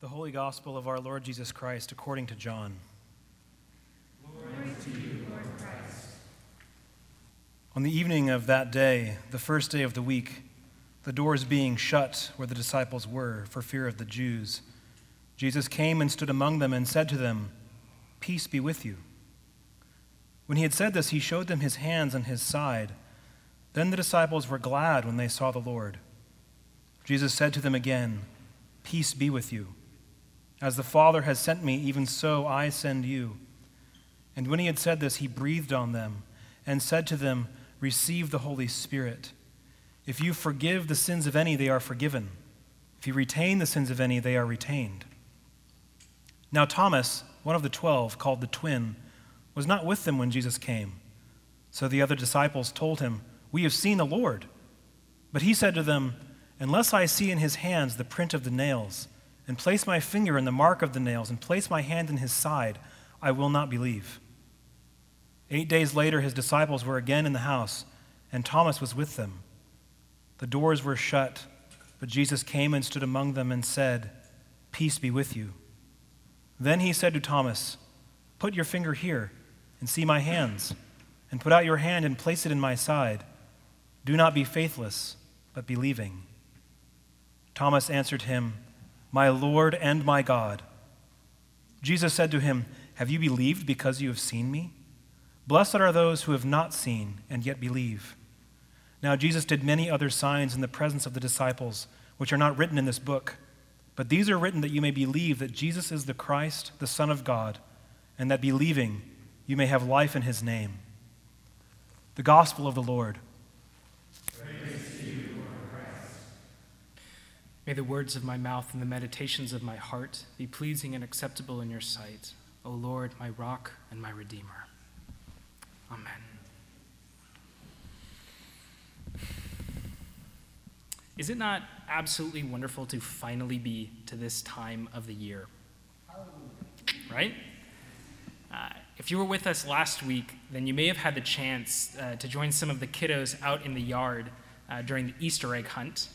The Holy Gospel of our Lord Jesus Christ according to John. Glory to you, Lord Christ. On the evening of that day, the first day of the week, the doors being shut where the disciples were for fear of the Jews, Jesus came and stood among them and said to them, Peace be with you. When he had said this, he showed them his hands and his side. Then the disciples were glad when they saw the Lord. Jesus said to them again, Peace be with you. As the Father has sent me, even so I send you. And when he had said this, he breathed on them and said to them, Receive the Holy Spirit. If you forgive the sins of any, they are forgiven. If you retain the sins of any, they are retained. Now, Thomas, one of the twelve, called the twin, was not with them when Jesus came. So the other disciples told him, We have seen the Lord. But he said to them, Unless I see in his hands the print of the nails, and place my finger in the mark of the nails, and place my hand in his side, I will not believe. Eight days later, his disciples were again in the house, and Thomas was with them. The doors were shut, but Jesus came and stood among them and said, Peace be with you. Then he said to Thomas, Put your finger here and see my hands, and put out your hand and place it in my side. Do not be faithless, but believing. Thomas answered him, my Lord and my God. Jesus said to him, Have you believed because you have seen me? Blessed are those who have not seen and yet believe. Now, Jesus did many other signs in the presence of the disciples, which are not written in this book. But these are written that you may believe that Jesus is the Christ, the Son of God, and that believing you may have life in his name. The Gospel of the Lord. May the words of my mouth and the meditations of my heart be pleasing and acceptable in your sight, O Lord, my rock and my redeemer. Amen. Is it not absolutely wonderful to finally be to this time of the year? Right? Uh, if you were with us last week, then you may have had the chance uh, to join some of the kiddos out in the yard uh, during the Easter egg hunt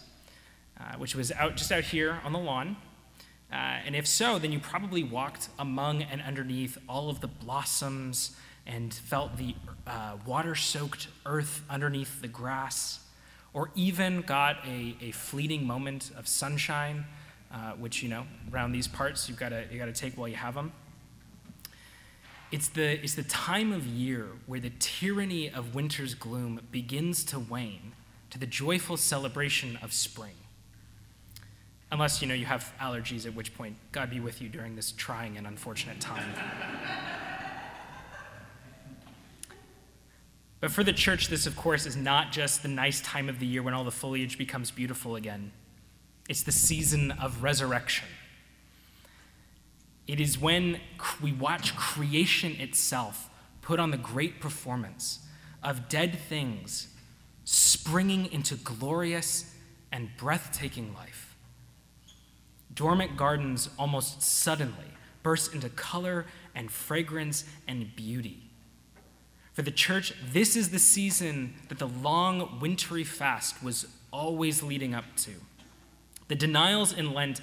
uh, which was out just out here on the lawn. Uh, and if so, then you probably walked among and underneath all of the blossoms and felt the uh, water soaked earth underneath the grass, or even got a, a fleeting moment of sunshine, uh, which, you know, around these parts you've got to you gotta take while you have them. It's the, it's the time of year where the tyranny of winter's gloom begins to wane to the joyful celebration of spring. Unless, you know, you have allergies, at which point, God be with you during this trying and unfortunate time. but for the church, this, of course, is not just the nice time of the year when all the foliage becomes beautiful again. It's the season of resurrection. It is when we watch creation itself put on the great performance of dead things springing into glorious and breathtaking life dormant gardens almost suddenly burst into color and fragrance and beauty. For the church, this is the season that the long wintry fast was always leading up to. The denials in Lent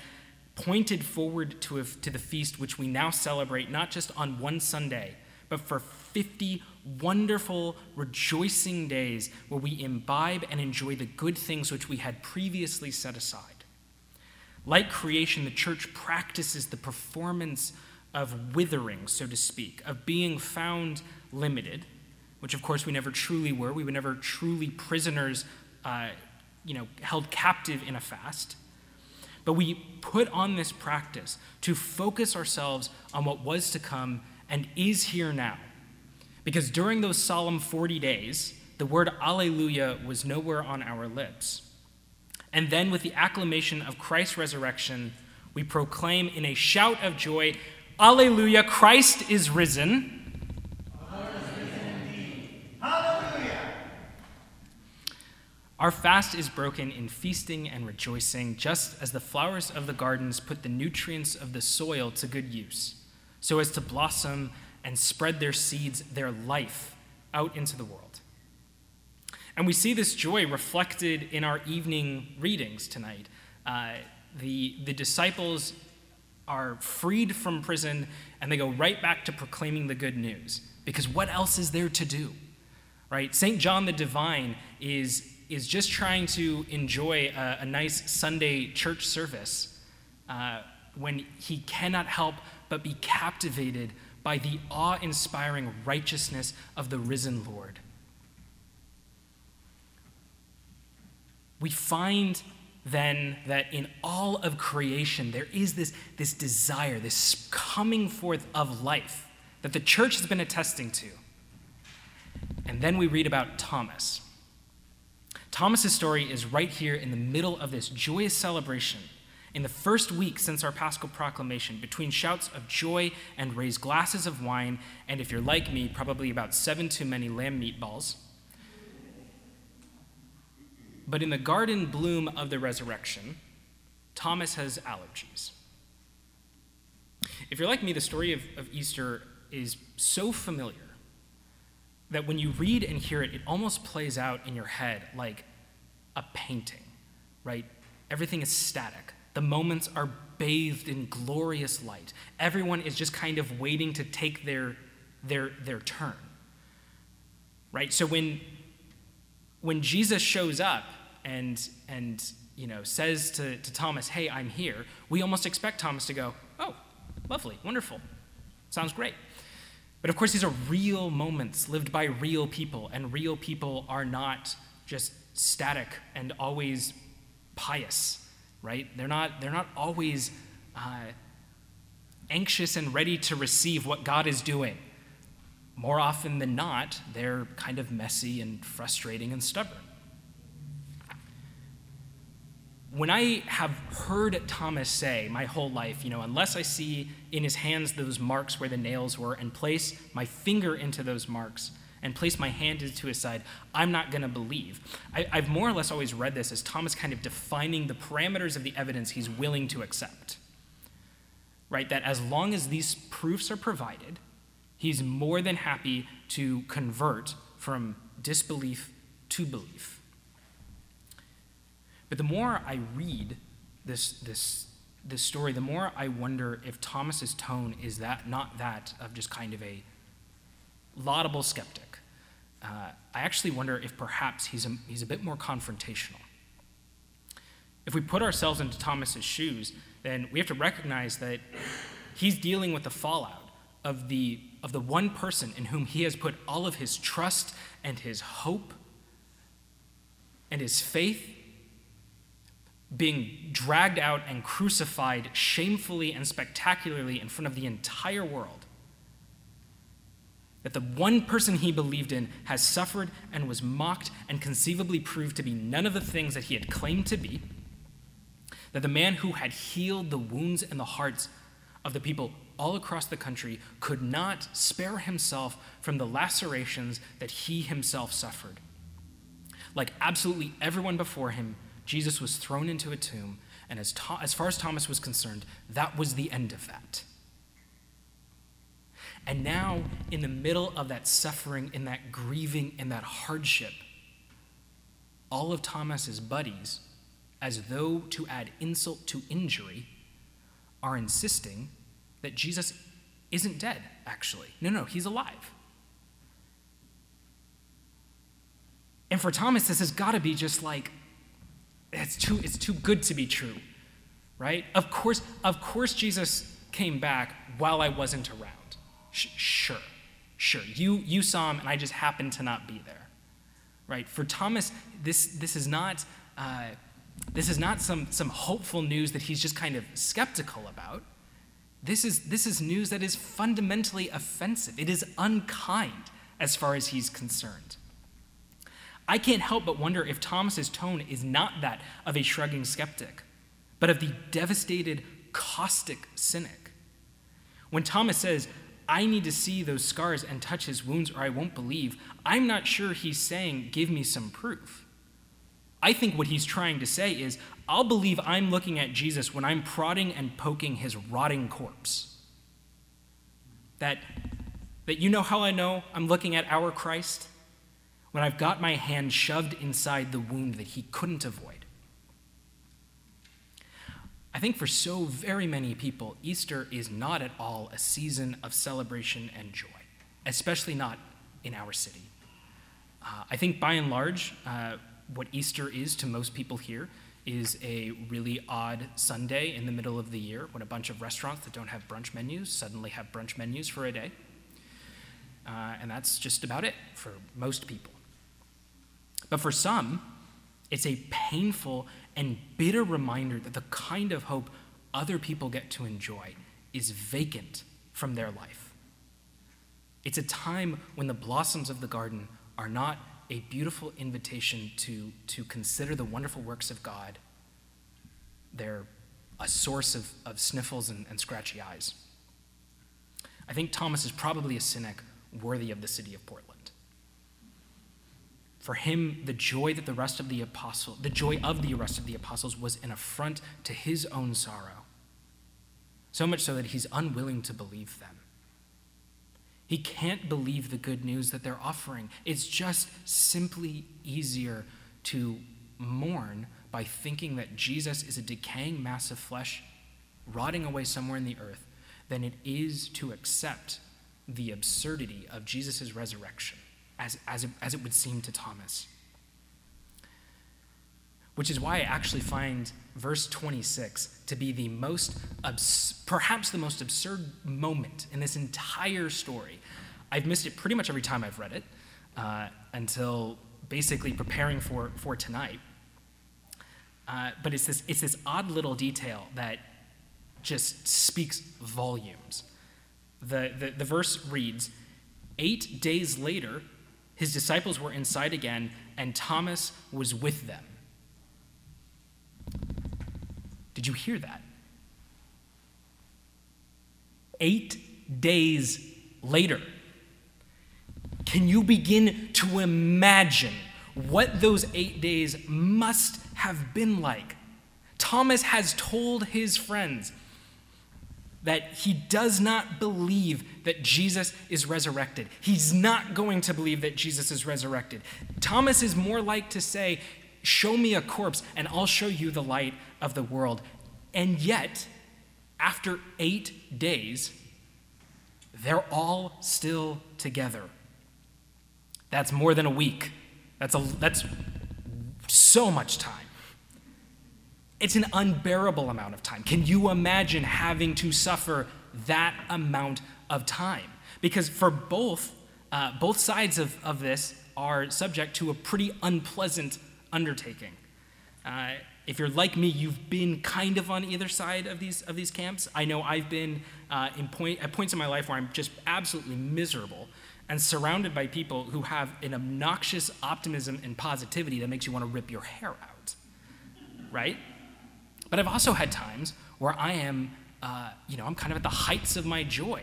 pointed forward to, a, to the feast which we now celebrate not just on one Sunday, but for 50 wonderful, rejoicing days where we imbibe and enjoy the good things which we had previously set aside. Like creation, the church practices the performance of withering, so to speak, of being found limited, which of course we never truly were. We were never truly prisoners, uh, you know, held captive in a fast. But we put on this practice to focus ourselves on what was to come and is here now. Because during those solemn 40 days, the word Alleluia was nowhere on our lips. And then, with the acclamation of Christ's resurrection, we proclaim in a shout of joy, Alleluia, Christ is risen. Our fast is broken in feasting and rejoicing, just as the flowers of the gardens put the nutrients of the soil to good use, so as to blossom and spread their seeds, their life, out into the world. And we see this joy reflected in our evening readings tonight. Uh, the, the disciples are freed from prison and they go right back to proclaiming the good news. Because what else is there to do? Right? St. John the Divine is, is just trying to enjoy a, a nice Sunday church service uh, when he cannot help but be captivated by the awe inspiring righteousness of the risen Lord. We find then that in all of creation there is this, this desire, this coming forth of life that the church has been attesting to. And then we read about Thomas. Thomas's story is right here in the middle of this joyous celebration. In the first week since our Paschal proclamation, between shouts of joy and raised glasses of wine, and if you're like me, probably about seven too many lamb meatballs. But in the garden bloom of the resurrection, Thomas has allergies. If you're like me, the story of, of Easter is so familiar that when you read and hear it, it almost plays out in your head like a painting, right? Everything is static. The moments are bathed in glorious light. Everyone is just kind of waiting to take their, their, their turn, right? So when, when Jesus shows up and, and you know, says to, to Thomas, hey, I'm here, we almost expect Thomas to go, oh, lovely, wonderful, sounds great. But of course, these are real moments lived by real people, and real people are not just static and always pious, right? They're not, they're not always uh, anxious and ready to receive what God is doing. More often than not, they're kind of messy and frustrating and stubborn. When I have heard Thomas say my whole life, you know, unless I see in his hands those marks where the nails were and place my finger into those marks and place my hand into his side, I'm not going to believe. I, have more or less always read this as Thomas kind of defining the parameters of the evidence he's willing to accept. Right? That as long as these proofs are provided, he's more than happy to convert from disbelief to belief. But the more I read this, this, this story, the more I wonder if Thomas's tone is that not that of just kind of a laudable skeptic. Uh, I actually wonder if perhaps he's a, he's a bit more confrontational. If we put ourselves into Thomas's shoes, then we have to recognize that he's dealing with the fallout of the, of the one person in whom he has put all of his trust and his hope and his faith being dragged out and crucified shamefully and spectacularly in front of the entire world. That the one person he believed in has suffered and was mocked and conceivably proved to be none of the things that he had claimed to be. That the man who had healed the wounds and the hearts of the people all across the country could not spare himself from the lacerations that he himself suffered. Like absolutely everyone before him, Jesus was thrown into a tomb, and as, as far as Thomas was concerned, that was the end of that. And now, in the middle of that suffering, in that grieving, in that hardship, all of Thomas's buddies, as though to add insult to injury, are insisting that Jesus isn't dead, actually. No, no, he's alive. And for Thomas, this has got to be just like it's too, it's too good to be true, right? Of course, of course, Jesus came back while I wasn't around. Sh- sure, sure. You, you saw him, and I just happened to not be there, right? For Thomas, this, this is not. Uh, this is not some, some hopeful news that he's just kind of skeptical about. This is, this is news that is fundamentally offensive. It is unkind as far as he's concerned. I can't help but wonder if Thomas's tone is not that of a shrugging skeptic, but of the devastated, caustic cynic. When Thomas says, I need to see those scars and touch his wounds or I won't believe, I'm not sure he's saying, Give me some proof. I think what he's trying to say is, I'll believe I'm looking at Jesus when I'm prodding and poking his rotting corpse. That, that you know how I know I'm looking at our Christ? when I've got my hand shoved inside the wound that he couldn't avoid. I think for so very many people, Easter is not at all a season of celebration and joy, especially not in our city. Uh, I think by and large, uh, what Easter is to most people here is a really odd Sunday in the middle of the year when a bunch of restaurants that don't have brunch menus suddenly have brunch menus for a day. Uh, and that's just about it for most people. But for some, it's a painful and bitter reminder that the kind of hope other people get to enjoy is vacant from their life. It's a time when the blossoms of the garden are not a beautiful invitation to, to consider the wonderful works of God. They're a source of, of sniffles and, and scratchy eyes. I think Thomas is probably a cynic worthy of the city of Portland. For him, the joy that the rest of the apostle, the joy of the rest of the apostles was an affront to his own sorrow. So much so that he's unwilling to believe them. He can't believe the good news that they're offering. It's just simply easier to mourn by thinking that Jesus is a decaying mass of flesh rotting away somewhere in the earth than it is to accept the absurdity of Jesus' resurrection, as, as, it, as it would seem to Thomas. Which is why I actually find verse 26 to be the most, abs- perhaps the most absurd moment in this entire story. I've missed it pretty much every time I've read it uh, until basically preparing for, for tonight. Uh, but it's this, it's this odd little detail that just speaks volumes. The, the, the verse reads Eight days later, his disciples were inside again, and Thomas was with them. Did you hear that? Eight days later. Can you begin to imagine what those eight days must have been like? Thomas has told his friends, that he does not believe that Jesus is resurrected. He's not going to believe that Jesus is resurrected. Thomas is more like to say, Show me a corpse and I'll show you the light of the world. And yet, after eight days, they're all still together. That's more than a week. That's, a, that's so much time. It's an unbearable amount of time. Can you imagine having to suffer that amount of time? Because for both, uh, both sides of, of this are subject to a pretty unpleasant undertaking. Uh, if you're like me, you've been kind of on either side of these of these camps. I know I've been uh, in point, at points in my life where I'm just absolutely miserable and surrounded by people who have an obnoxious optimism and positivity that makes you want to rip your hair out. Right? But I've also had times where I am, uh, you know, I'm kind of at the heights of my joy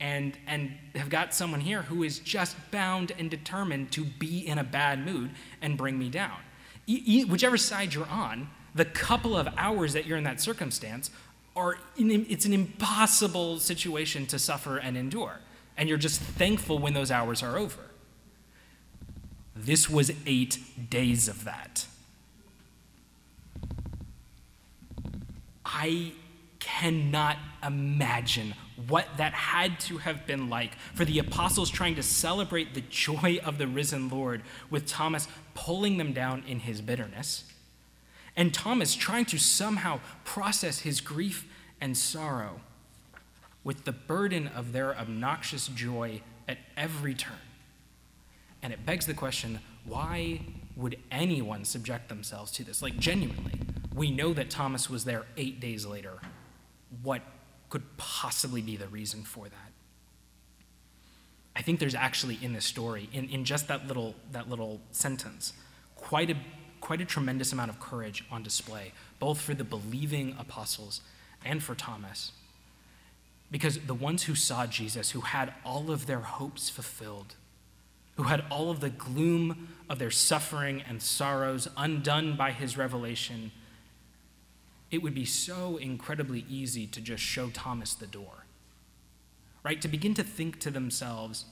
and, and have got someone here who is just bound and determined to be in a bad mood and bring me down. Whichever side you're on, the couple of hours that you're in that circumstance are, in, it's an impossible situation to suffer and endure. And you're just thankful when those hours are over. This was eight days of that. I cannot imagine what that had to have been like for the apostles trying to celebrate the joy of the risen Lord with Thomas pulling them down in his bitterness, and Thomas trying to somehow process his grief and sorrow with the burden of their obnoxious joy at every turn. And it begs the question why would anyone subject themselves to this? Like, genuinely, we know that Thomas was there eight days later. What could possibly be the reason for that? I think there's actually in this story, in, in just that little, that little sentence, quite a, quite a tremendous amount of courage on display, both for the believing apostles and for Thomas. Because the ones who saw Jesus, who had all of their hopes fulfilled, who had all of the gloom of their suffering and sorrows undone by his revelation, it would be so incredibly easy to just show Thomas the door. Right? To begin to think to themselves,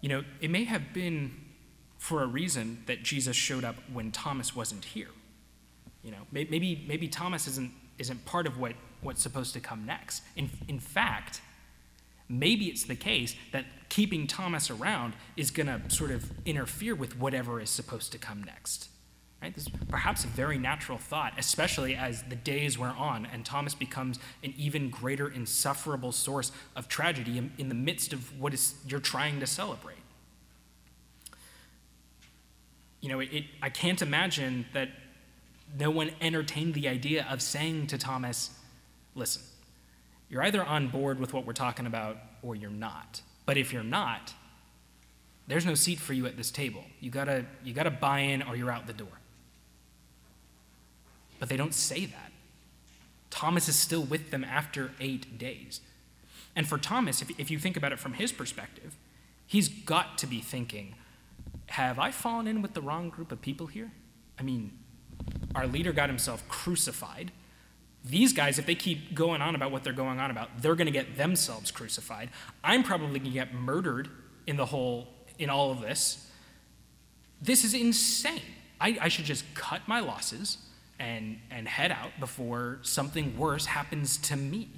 you know, it may have been for a reason that Jesus showed up when Thomas wasn't here. You know, maybe, maybe Thomas isn't, isn't part of what, what's supposed to come next. In, in fact, maybe it's the case that keeping Thomas around is going to sort of interfere with whatever is supposed to come next. Right? This is perhaps a very natural thought, especially as the days wear on and Thomas becomes an even greater insufferable source of tragedy in, in the midst of what is you're trying to celebrate. You know, it, I can't imagine that no one entertained the idea of saying to Thomas, listen, you're either on board with what we're talking about or you're not. But if you're not, there's no seat for you at this table. You gotta, you gotta buy in or you're out the door. But they don't say that. Thomas is still with them after eight days. And for Thomas, if, if you think about it from his perspective, he's got to be thinking, have I fallen in with the wrong group of people here? I mean, our leader got himself crucified. These guys, if they keep going on about what they're going on about, they're going to get themselves crucified. I'm probably going to get murdered in the whole, in all of this. This is insane. I, I should just cut my losses and, and head out before something worse happens to me.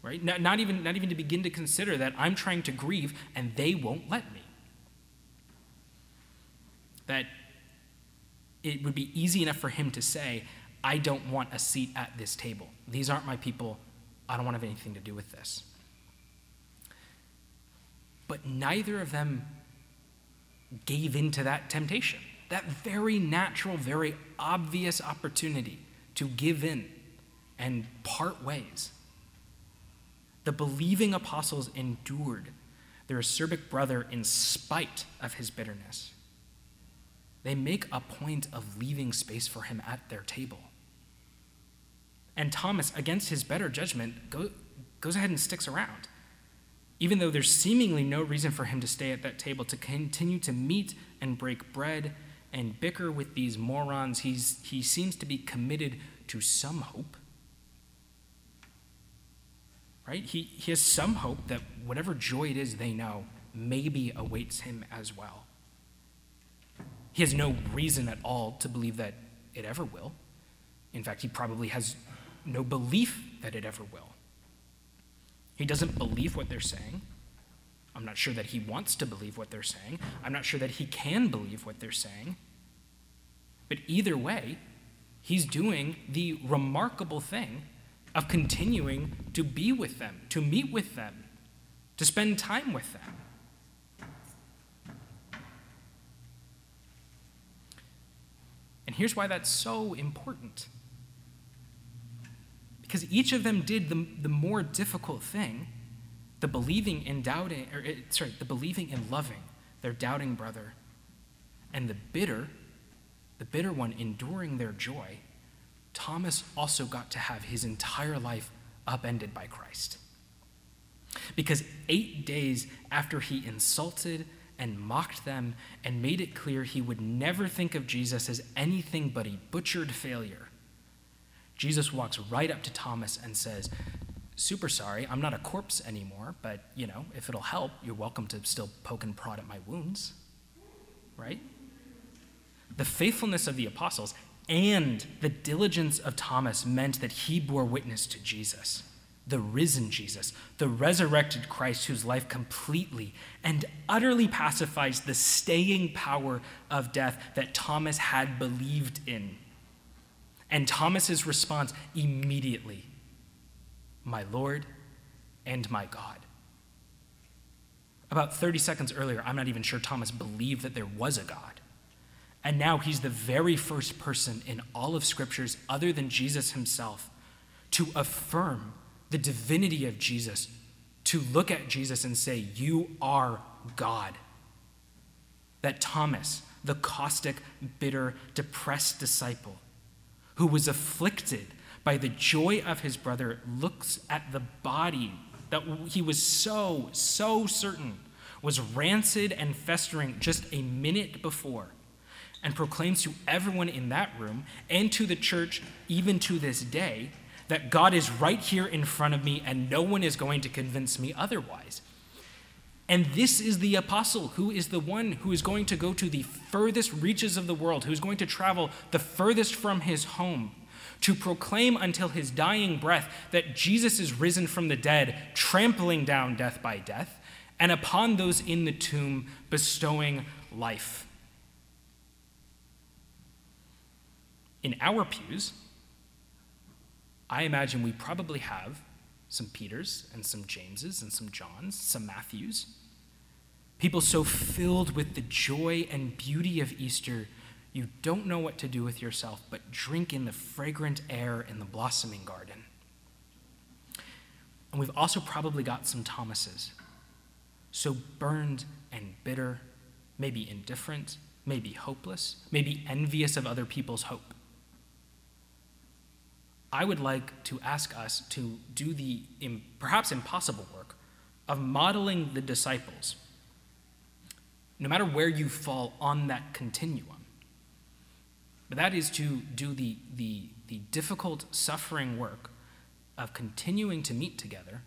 Right? Not, not, even, not even to begin to consider that I'm trying to grieve and they won't let me. That it would be easy enough for him to say, I don't want a seat at this table. These aren't my people. I don't want to have anything to do with this. But neither of them gave in to that temptation that very natural, very obvious opportunity to give in and part ways. The believing apostles endured their acerbic brother in spite of his bitterness. They make a point of leaving space for him at their table. And Thomas, against his better judgment, go, goes ahead and sticks around. Even though there's seemingly no reason for him to stay at that table, to continue to meet and break bread and bicker with these morons. He's, he seems to be committed to some hope. Right? He, he has some hope that whatever joy it is they know maybe awaits him as well. He has no reason at all to believe that it ever will. In fact, he probably has no belief that it ever will. He doesn't believe what they're saying. I'm not sure that he wants to believe what they're saying. I'm not sure that he can believe what they're saying. But either way, he's doing the remarkable thing of continuing to be with them, to meet with them, to spend time with them. And here's why that's so important. Because each of them did the, the more difficult thing the believing in doubting, or eh, sorry, the believing in loving their doubting brother, and the bitter, the bitter one enduring their joy, Thomas also got to have his entire life upended by Christ. Because eight days after he insulted and mocked them and made it clear he would never think of Jesus as anything but a butchered failure, Jesus walks right up to Thomas and says, super sorry, I'm not a corpse anymore, but you know, if it'll help, you're welcome to still poke and prod at my wounds. Right? The faithfulness of the apostles and the diligence of Thomas meant that he bore witness to Jesus, the risen Jesus, the resurrected Christ, whose life completely and utterly pacifies the staying power of death that Thomas had believed in. And Thomas's response immediately my Lord and my God. About 30 seconds earlier, I'm not even sure Thomas believed that there was a God. And now he's the very first person in all of scriptures, other than Jesus himself, to affirm the divinity of Jesus, to look at Jesus and say, You are God. That Thomas, the caustic, bitter, depressed disciple, who was afflicted by the joy of his brother, looks at the body that he was so, so certain was rancid and festering just a minute before, and proclaims to everyone in that room and to the church, even to this day, that God is right here in front of me and no one is going to convince me otherwise. And this is the apostle who is the one who is going to go to the furthest reaches of the world, who is going to travel the furthest from his home to proclaim until his dying breath that Jesus is risen from the dead, trampling down death by death, and upon those in the tomb bestowing life. In our pews, I imagine we probably have some Peters and some Jameses and some Johns, some Matthews. People so filled with the joy and beauty of Easter, you don't know what to do with yourself but drink in the fragrant air in the blossoming garden. And we've also probably got some Thomases, so burned and bitter, maybe indifferent, maybe hopeless, maybe envious of other people's hope. I would like to ask us to do the perhaps impossible work of modeling the disciples, no matter where you fall on that continuum. But that is to do the, the, the difficult, suffering work of continuing to meet together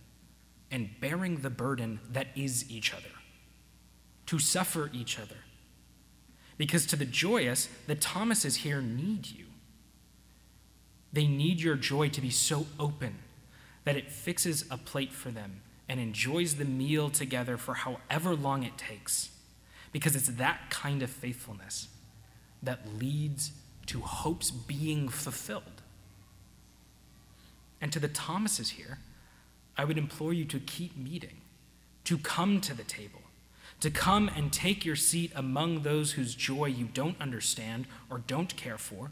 and bearing the burden that is each other, to suffer each other. Because to the joyous, the Thomases here need you. They need your joy to be so open that it fixes a plate for them and enjoys the meal together for however long it takes. Because it's that kind of faithfulness that leads to hopes being fulfilled. And to the Thomases here, I would implore you to keep meeting, to come to the table, to come and take your seat among those whose joy you don't understand or don't care for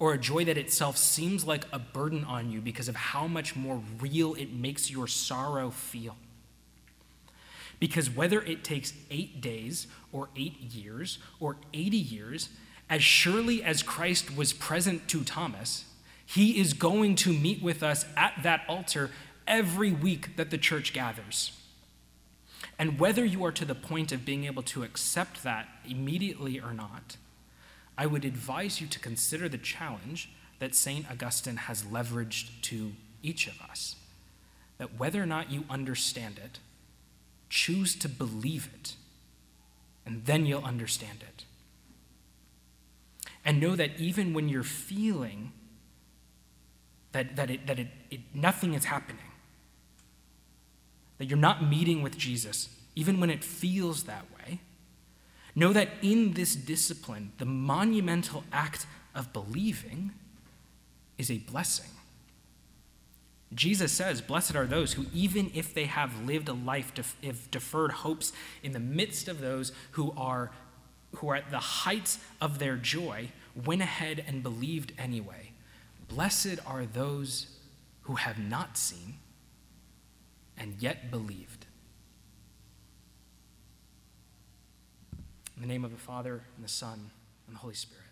or a joy that itself seems like a burden on you because of how much more real it makes your sorrow feel. Because whether it takes eight days, or eight years, or 80 years, as surely as Christ was present to Thomas, he is going to meet with us at that altar every week that the church gathers. And whether you are to the point of being able to accept that immediately or not, I would advise you to consider the challenge that St. Augustine has leveraged to each of us. That whether or not you understand it, choose to believe it, and then you'll understand it. And know that even when you're feeling that, that, it, that it, it, nothing is happening, that you're not meeting with Jesus, even when it feels that way, Know that in this discipline, the monumental act of believing is a blessing. Jesus says, Blessed are those who, even if they have lived a life of deferred hopes in the midst of those who are, who are at the heights of their joy, went ahead and believed anyway. Blessed are those who have not seen and yet believed. In the name of the Father, and the Son, and the Holy Spirit.